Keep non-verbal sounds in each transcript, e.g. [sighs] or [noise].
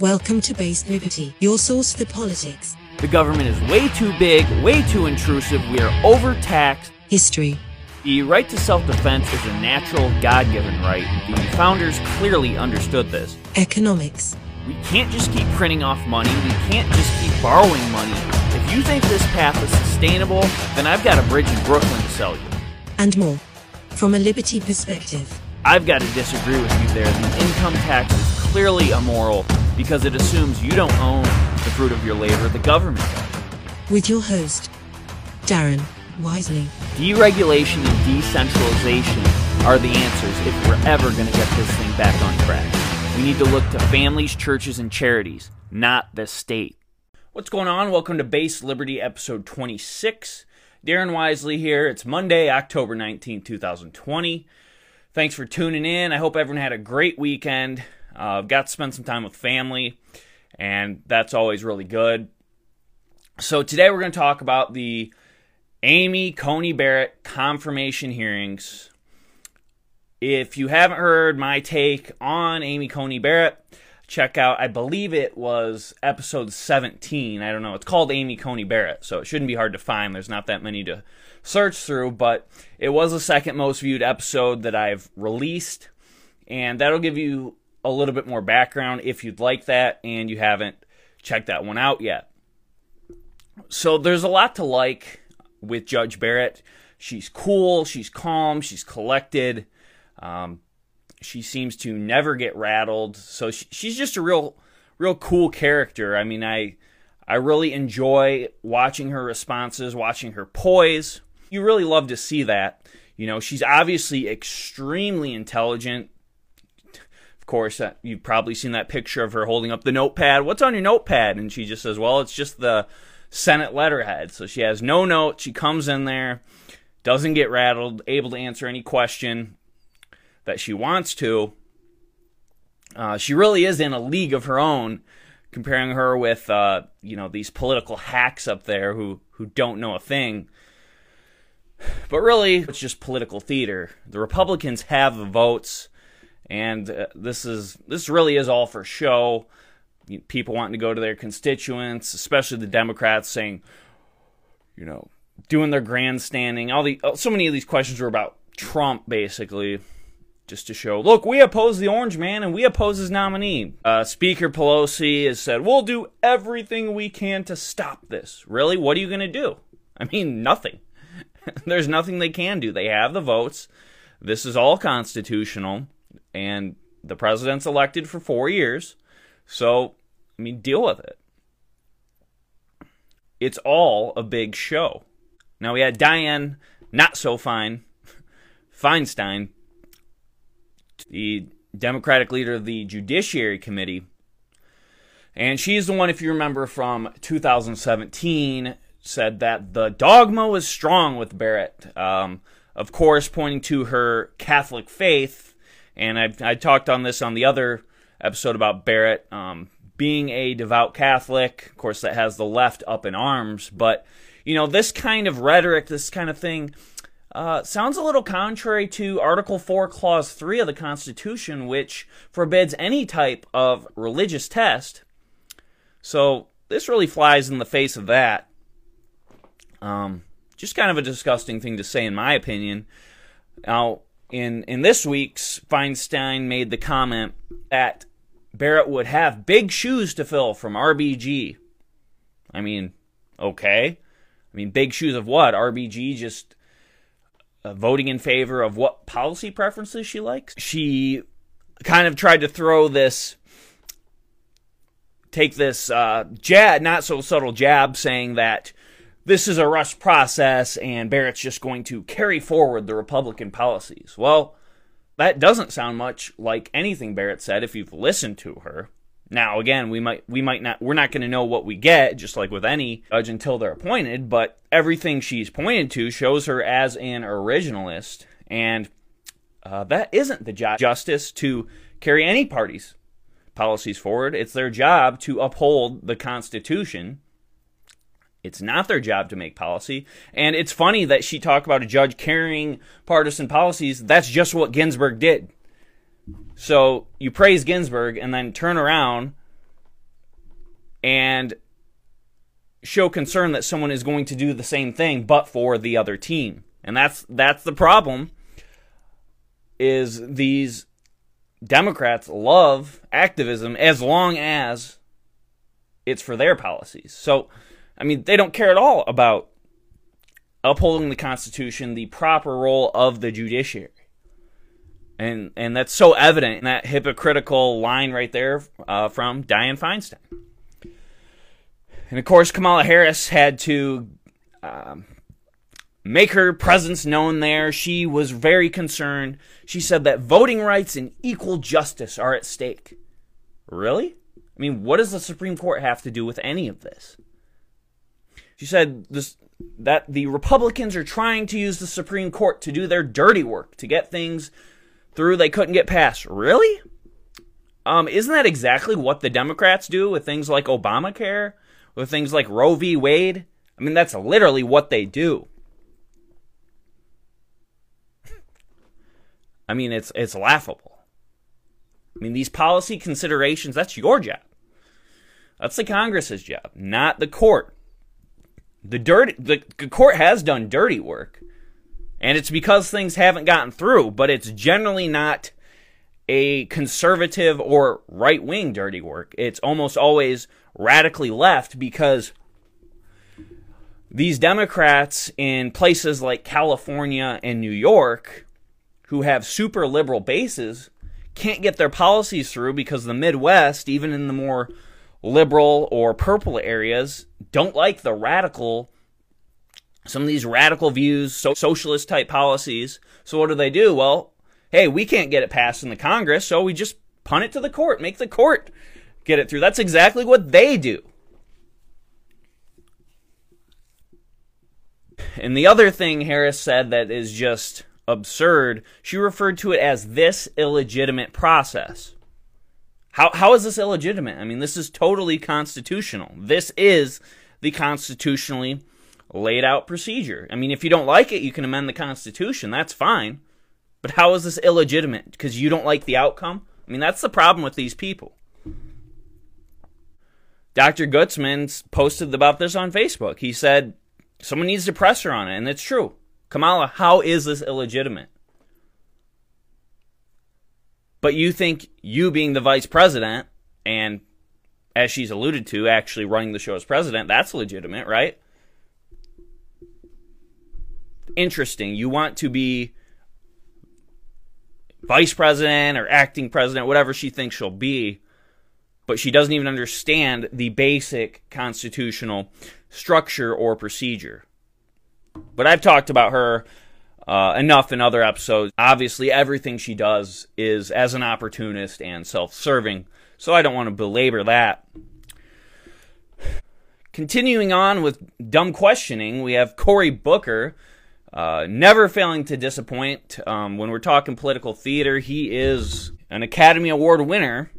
Welcome to Base Liberty, your source for politics, The government is way too big, way too intrusive. We are overtaxed. history, The right to self defense is a natural, God given right. The founders clearly understood this. economics, We can't just keep printing off money. We can't just keep borrowing money. If you think this path is sustainable, then I've got a bridge in Brooklyn to sell you. and more. From a liberty perspective, I've got to disagree with you there. The income tax is clearly immoral because it assumes you don't own the fruit of your labor, the government does. with your host, Darren Wisely. Deregulation and decentralization are the answers if we're ever going to get this thing back on track. We need to look to families, churches, and charities, not the state. What's going on? Welcome to Base Liberty episode 26. Darren Wisely here. It's Monday, October 19, 2020. Thanks for tuning in. I hope everyone had a great weekend. Uh, I've got to spend some time with family, and that's always really good. So, today we're going to talk about the Amy Coney Barrett confirmation hearings. If you haven't heard my take on Amy Coney Barrett, check out, I believe it was episode 17. I don't know. It's called Amy Coney Barrett, so it shouldn't be hard to find. There's not that many to search through, but it was the second most viewed episode that I've released, and that'll give you a little bit more background if you'd like that and you haven't checked that one out yet. So there's a lot to like with Judge Barrett. She's cool, she's calm, she's collected. Um, she seems to never get rattled. So she, she's just a real, real cool character. I mean, I, I really enjoy watching her responses, watching her poise. You really love to see that. You know, she's obviously extremely intelligent. Course, uh, you've probably seen that picture of her holding up the notepad. What's on your notepad? And she just says, "Well, it's just the Senate letterhead." So she has no note. She comes in there, doesn't get rattled, able to answer any question that she wants to. Uh, she really is in a league of her own, comparing her with uh, you know these political hacks up there who who don't know a thing. But really, it's just political theater. The Republicans have the votes, and uh, this is this really is all for show. People wanting to go to their constituents, especially the Democrats, saying, you know, doing their grandstanding. All the so many of these questions were about Trump, basically just to show, look, we oppose the orange man and we oppose his nominee. Uh, Speaker Pelosi has said, we'll do everything we can to stop this. Really? What are you going to do? I mean, nothing. [laughs] There's nothing they can do. They have the votes. This is all constitutional, and the president's elected for four years. So, I mean, deal with it. It's all a big show. Now, we had Dianne, not so fine, [laughs] Feinstein, the Democratic leader of the Judiciary Committee. And she's the one, if you remember from 2017, said that the dogma was strong with Barrett. Um, of course, pointing to her Catholic faith. And I, I talked on this on the other episode about Barrett um, being a devout Catholic. Of course, that has the left up in arms. But, you know, this kind of rhetoric, this kind of thing, uh, sounds a little contrary to Article 4, Clause 3 of the Constitution, which forbids any type of religious test. So this really flies in the face of that. Um, just kind of a disgusting thing to say, in my opinion. Now, in in this week's, Feinstein made the comment that Barrett would have big shoes to fill from RBG. I mean, okay. I mean, big shoes of what? RBG just uh, voting in favor of what policy preferences she likes. She kind of tried to throw this, take this uh, jab, not so subtle jab, saying that this is a rush process and Barrett's just going to carry forward the Republican policies. Well, that doesn't sound much like anything Barrett said if you've listened to her. Now, again, we might we might not we're not going to know what we get, just like with any judge until they're appointed. But everything she's pointed to shows her as an originalist, and uh, that isn't the job justice to carry any party's policies forward. It's their job to uphold the Constitution. It's not their job to make policy. And it's funny that she talked about a judge carrying partisan policies. That's just what Ginsburg did. So you praise Ginsburg and then turn around and show concern that someone is going to do the same thing but for the other team. And that's that's the problem is these Democrats love activism as long as it's for their policies. So, I mean, they don't care at all about upholding the Constitution, the proper role of the judiciary. And, and that's so evident in that hypocritical line right there uh, from Dianne Feinstein. And of course, Kamala Harris had to um, make her presence known there. She was very concerned. She said that voting rights and equal justice are at stake. Really? I mean, what does the Supreme Court have to do with any of this? She said this, that the Republicans are trying to use the Supreme Court to do their dirty work, to get things through they couldn't get passed. Really? Um, isn't that exactly what the Democrats do with things like Obamacare, with things like Roe v. Wade? I mean, that's literally what they do. I mean, it's it's laughable. I mean, these policy considerations, that's your job. That's the Congress's job, not the court. The dirty the, the court has done dirty work. And it's because things haven't gotten through, but it's generally not a conservative or right wing dirty work. It's almost always radically left because these Democrats in places like California and New York who have super liberal bases can't get their policies through because the Midwest, even in the more liberal or purple areas, don't like the radical, some of these radical views, so socialist type policies. So what do they do? Well, hey, we can't get it passed in the Congress, so we just punt it to the court, make the court get it through. That's exactly what they do. And the other thing Harris said that is just absurd, she referred to it as this illegitimate process. How, how is this illegitimate? I mean, this is totally constitutional. This is the constitutionally laid out procedure. I mean, if you don't like it, you can amend the Constitution. That's fine. But how is this illegitimate? Because you don't like the outcome? I mean, that's the problem with these people. Dr. Gutzman posted about this on Facebook. He said, someone needs to press her on it, and it's true. Kamala, how is this illegitimate? But you think you being the vice president and as she's alluded to, actually running the show as president, that's legitimate, right? Interesting. You want to be vice president or acting president, whatever she thinks she'll be, but she doesn't even understand the basic constitutional structure or procedure. But I've talked about her uh, enough in other episodes. Obviously, everything she does is as an opportunist and self serving, so I don't want to belabor that. Continuing on with dumb questioning, we have Cory Booker. Uh, never failing to disappoint. Um, when we're talking political theater, he is an Academy Award winner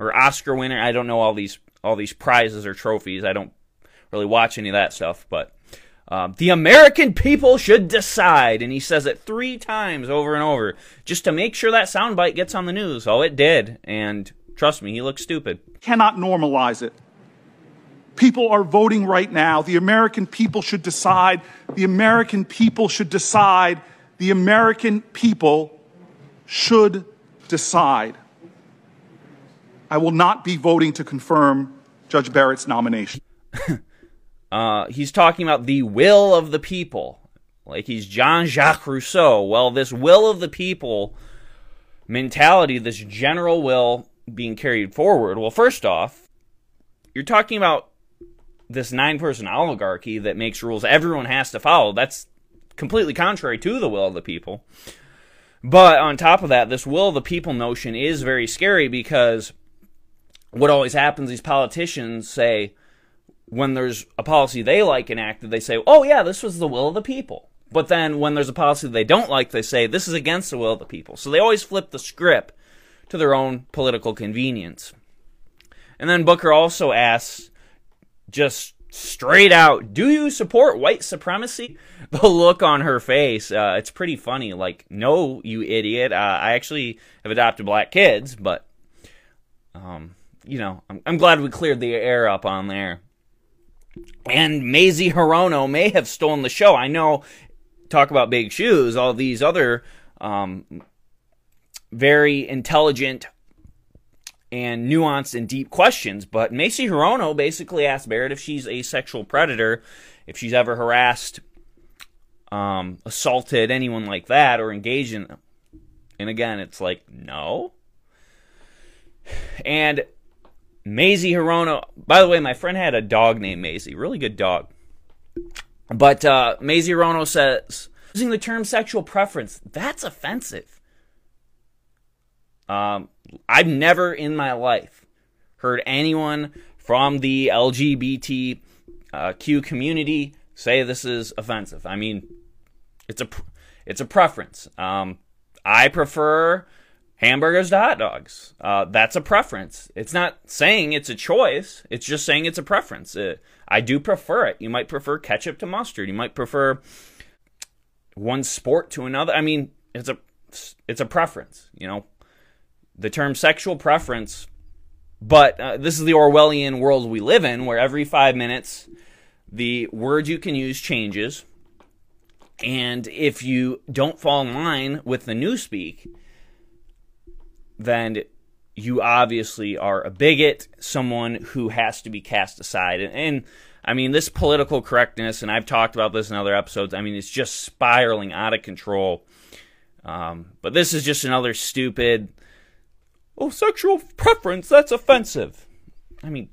or Oscar winner. I don't know all these all these prizes or trophies. I don't really watch any of that stuff, but um, the American people should decide, and he says it three times over and over just to make sure that soundbite gets on the news. Oh, it did, and trust me, he looks stupid. Cannot normalize it. People are voting right now. The American people should decide. The American people should decide. The American people should decide. I will not be voting to confirm Judge Barrett's nomination. [laughs] Uh, he's talking about the will of the people. Like he's Jean Jacques Rousseau. Well, this will of the people mentality, this general will being carried forward. Well, first off, you're talking about this nine person oligarchy that makes rules everyone has to follow. That's completely contrary to the will of the people. But on top of that, this will of the people notion is very scary because what always happens, these politicians say, when there's a policy they like enacted, they say, oh, yeah, this was the will of the people. But then when there's a policy they don't like, they say, this is against the will of the people. So they always flip the script to their own political convenience. And then Booker also asks, just straight out, do you support white supremacy? [laughs] The look on her face, uh, it's pretty funny. Like, no, you idiot. Uh, I actually have adopted black kids, but um, you know, I'm, I'm glad we cleared the air up on there. And Mazie Hirono may have stolen the show. I know, talk about big shoes, all these other um, very intelligent and nuanced and deep questions. But Mazie Hirono basically asked Barrett if she's a sexual predator, if she's ever harassed, um, assaulted anyone like that, or engaged in. And again, it's like, no. And Mazie Hirono, by the way, my friend had a dog named Maisie, really good dog. But uh, Mazie Hirono says, using the term sexual preference, that's offensive. Um, I've never in my life heard anyone from the LGBTQ uh, community say this is offensive. I mean, it's a it's a preference. Um, I prefer hamburgers to hot dogs. Uh, that's a preference. It's not saying it's a choice. It's just saying it's a preference. Uh, I do prefer it. You might prefer ketchup to mustard. You might prefer one sport to another. I mean, it's a it's a preference. You know, the term sexual preference. But uh, this is the Orwellian world we live in, where every five minutes the word you can use changes. And if you don't fall in line with the newspeak, then you obviously are a bigot, someone who has to be cast aside. And, and, I mean, this political correctness, and I've talked about this in other episodes, I mean, it's just spiraling out of control. Um, but this is just another stupid, oh, sexual preference, that's offensive. I mean,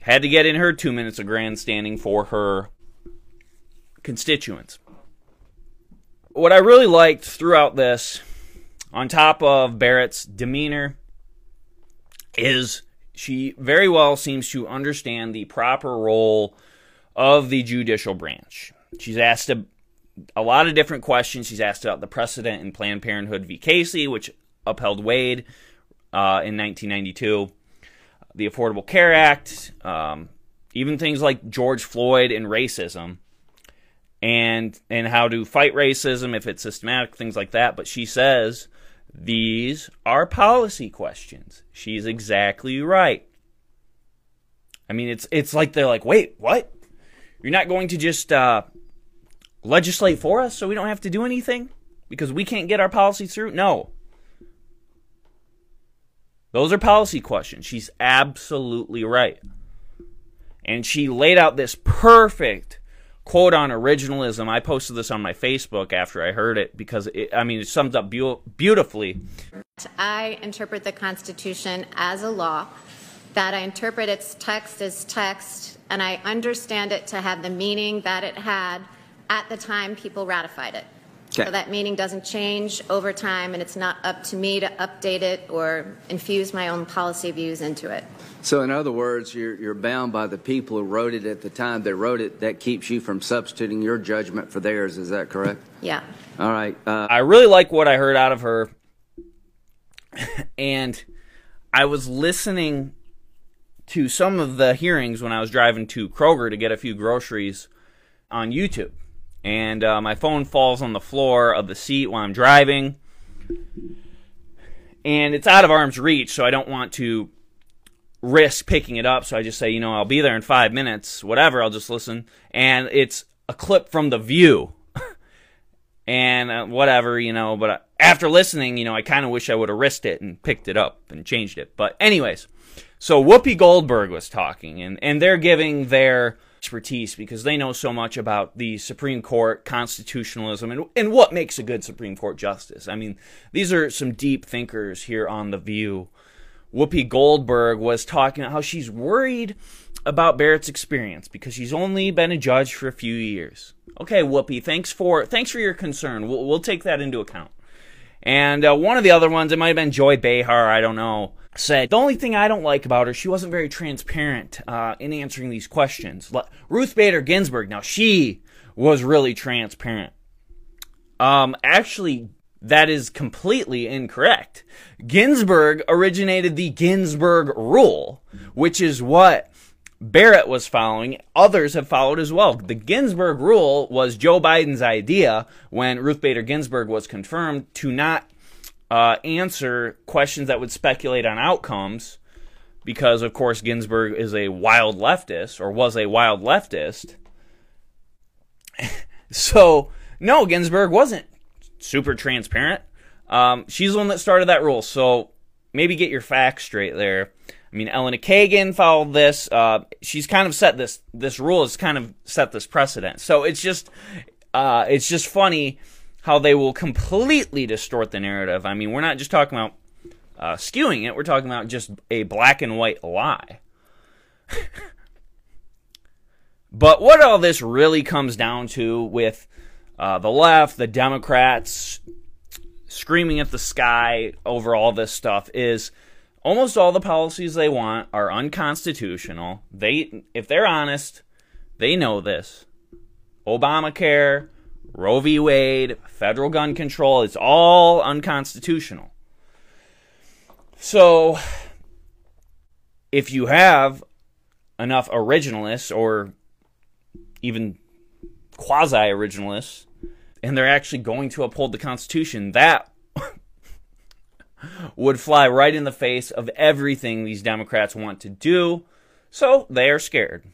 had to get in her two minutes of grandstanding for her constituents. What I really liked throughout this on top of Barrett's demeanor, is she very well seems to understand the proper role of the judicial branch. She's asked a, a lot of different questions. She's asked about the precedent in Planned Parenthood v. Casey, which upheld Wade uh, in 1992, the Affordable Care Act, um, even things like George Floyd and racism and and how to fight racism if it's systematic things like that but she says these are policy questions. She's exactly right. I mean, it's it's like they're like, wait, what? You're not going to just uh, legislate for us so we don't have to do anything because we can't get our policy through? No. Those are policy questions. She's absolutely right. And she laid out this perfect quote on originalism. I posted this on my Facebook after I heard it because it, I mean it sums up be- beautifully. I interpret the Constitution as a law, that I interpret its text as text, and I understand it to have the meaning that it had at the time people ratified it. Okay. So that meaning doesn't change over time, and it's not up to me to update it or infuse my own policy views into it. So, in other words, you're, you're bound by the people who wrote it at the time they wrote it. That keeps you from substituting your judgment for theirs. Is that correct? Yeah. All right. Uh, I really like what I heard out of her. and I was listening to some of the hearings when I was driving to Kroger to get a few groceries on YouTube and uh, my phone falls on the floor of the seat while I'm driving. And it's out of arm's reach, so I don't want to risk picking it up. So I just say, you know, I'll be there in five minutes, whatever, I'll just listen. And it's a clip from The View. [laughs] and uh, whatever, you know, but after listening, you know, I kind of wish I would have risked it and picked it up and changed it. But, anyways, so Whoopi Goldberg was talking, and, and they're giving their expertise because they know so much about the Supreme Court, constitutionalism, and, and what makes a good Supreme Court justice. I mean, these are some deep thinkers here on The View. Whoopi Goldberg was talking about how she's worried about Barrett's experience because she's only been a judge for a few years. Okay, Whoopi, thanks for thanks for your concern. We'll, we'll take that into account. And uh, one of the other ones, it might have been Joy Behar, I don't know said the only thing I don't like about her, she wasn't very transparent uh, in answering these questions. Ruth Bader Ginsburg, now she was really transparent. Um, actually, that is completely incorrect. Ginsburg originated the Ginsburg rule, which is what Barrett was following. Others have followed as well. The Ginsburg rule was Joe Biden's idea when Ruth Bader Ginsburg was confirmed to not uh, answer questions that would speculate on outcomes because, of course, Ginsburg is a wild leftist or was a wild leftist. [laughs] so, no, Ginsburg wasn't super transparent. Um, she's the one that started that rule. So, maybe get your facts straight there. I mean, Elena Kagan followed this. Uh, she's kind of set this this rule has kind of set this precedent. So it's just uh, it's just funny how they will completely distort the narrative. I mean, we're not just talking about uh, skewing it; we're talking about just a black and white lie. [laughs] but what all this really comes down to with uh, the left, the Democrats screaming at the sky over all this stuff is almost all the policies they want are unconstitutional. They, if they're honest, they know this. Obamacare, Roe v. Wade, federal gun control, it's all unconstitutional. So, if you have enough originalists or even quasi originalists, and they're actually going to uphold the Constitution, that [laughs] would fly right in the face of everything these Democrats want to do, so they are scared.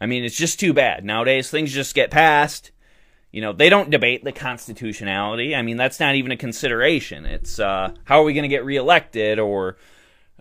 I mean, it's just too bad. Nowadays, things just get passed. You know, they don't debate the constitutionality. I mean, that's not even a consideration. It's uh, how are we going to get reelected, or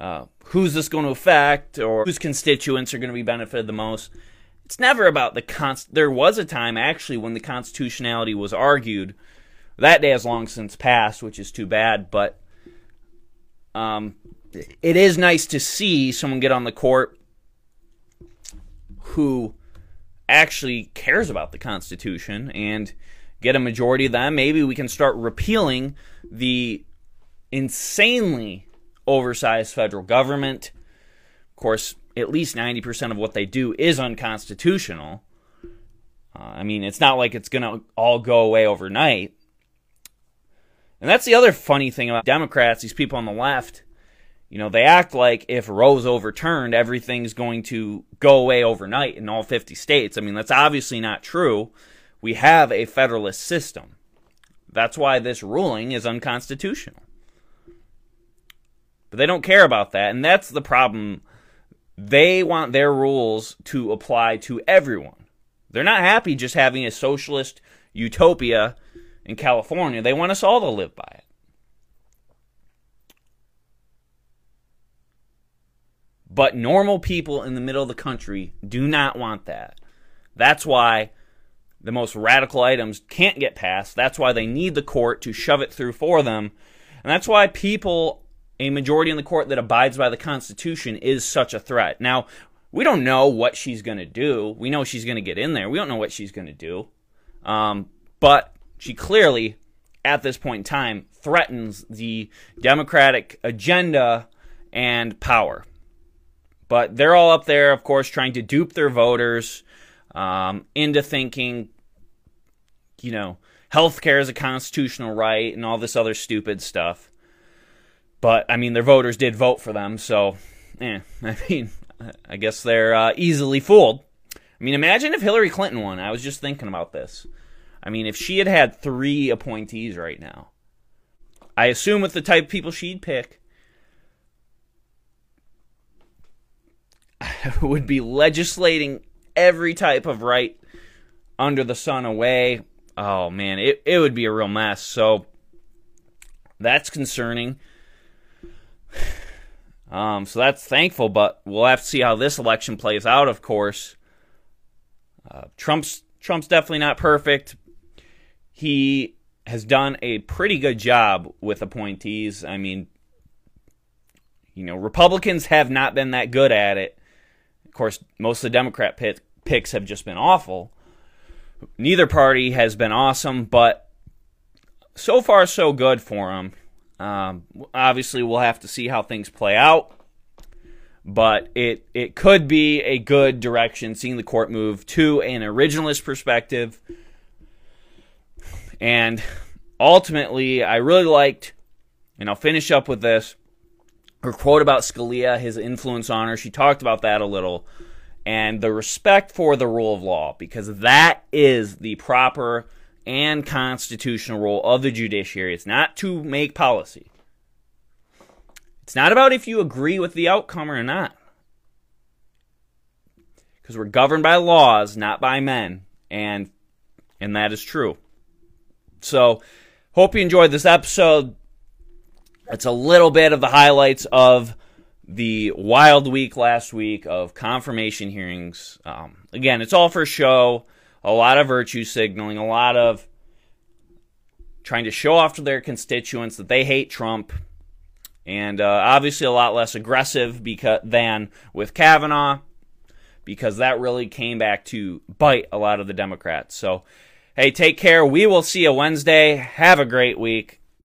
uh, who's this going to affect, or whose constituents are going to be benefited the most. It's never about the const. There was a time actually when the constitutionality was argued that day has long since passed, which is too bad. But um, it is nice to see someone get on the court who actually cares about the Constitution and get a majority of them. Maybe we can start repealing the insanely oversized federal government. Of course, at least 90% of what they do is unconstitutional. Uh, I mean, it's not like it's going to all go away overnight. And that's the other funny thing about Democrats, these people on the left. You know, they act like if Roe's overturned, everything's going to go away overnight in all 50 states. I mean, that's obviously not true. We have a federalist system. That's why this ruling is unconstitutional. But they don't care about that, and that's the problem. They want their rules to apply to everyone. They're not happy just having a socialist utopia in California. They want us all to live by it. But normal people in the middle of the country do not want that. That's why the most radical items can't get passed. That's why they need the court to shove it through for them. And that's why people, a majority in the court that abides by the Constitution, is such a threat. Now, we don't know what she's going to do. We know she's going to get in there. We don't know what she's going to do. Um, but she clearly, at this point in time, threatens the Democratic agenda and power. But they're all up there, of course, trying to dupe their voters um, into thinking, you know, healthcare is a constitutional right and all this other stupid stuff. But, I mean, their voters did vote for them, so, eh, [laughs] I mean, I guess they're uh, easily fooled. I mean, imagine if Hillary Clinton won. I was just thinking about this. I mean, if she had had three appointees right now, I assume with the type of people she'd pick, [laughs] would be legislating every type of right under the sun away. Oh man, it, it would be a real mess. So that's concerning. [sighs] Um, so that's thankful, but we'll have to see how this election plays out. Of course, uh, Trump's Trump's definitely not perfect, he has done a pretty good job with appointees. I mean, you know, Republicans have not been that good at it. Of course, most of the Democrat pit, picks have just been awful. Neither party has been awesome, but so far so good for them. Um, obviously, we'll have to see how things play out, but it it could be a good direction seeing the court move to an originalist perspective and ultimately, I really liked, and I'll finish up with this her quote about Scalia, his influence on her. She talked about that a little. And the respect for the rule of law, because that is the proper and constitutional role of the judiciary. It's not to make policy. It's not about if you agree with the outcome or not. Because we're governed by laws, not by men, and and that is true. So, hope you enjoyed this episode. It's a little bit of the highlights of the wild week last week of confirmation hearings. Um, again, it's all for show, a lot of virtue signaling, a lot of trying to show off to their constituents that they hate Trump, and uh, obviously a lot less aggressive because than with Kavanaugh, because that really came back to bite a lot of the Democrats. So, hey, take care. We will see you Wednesday. Have a great week.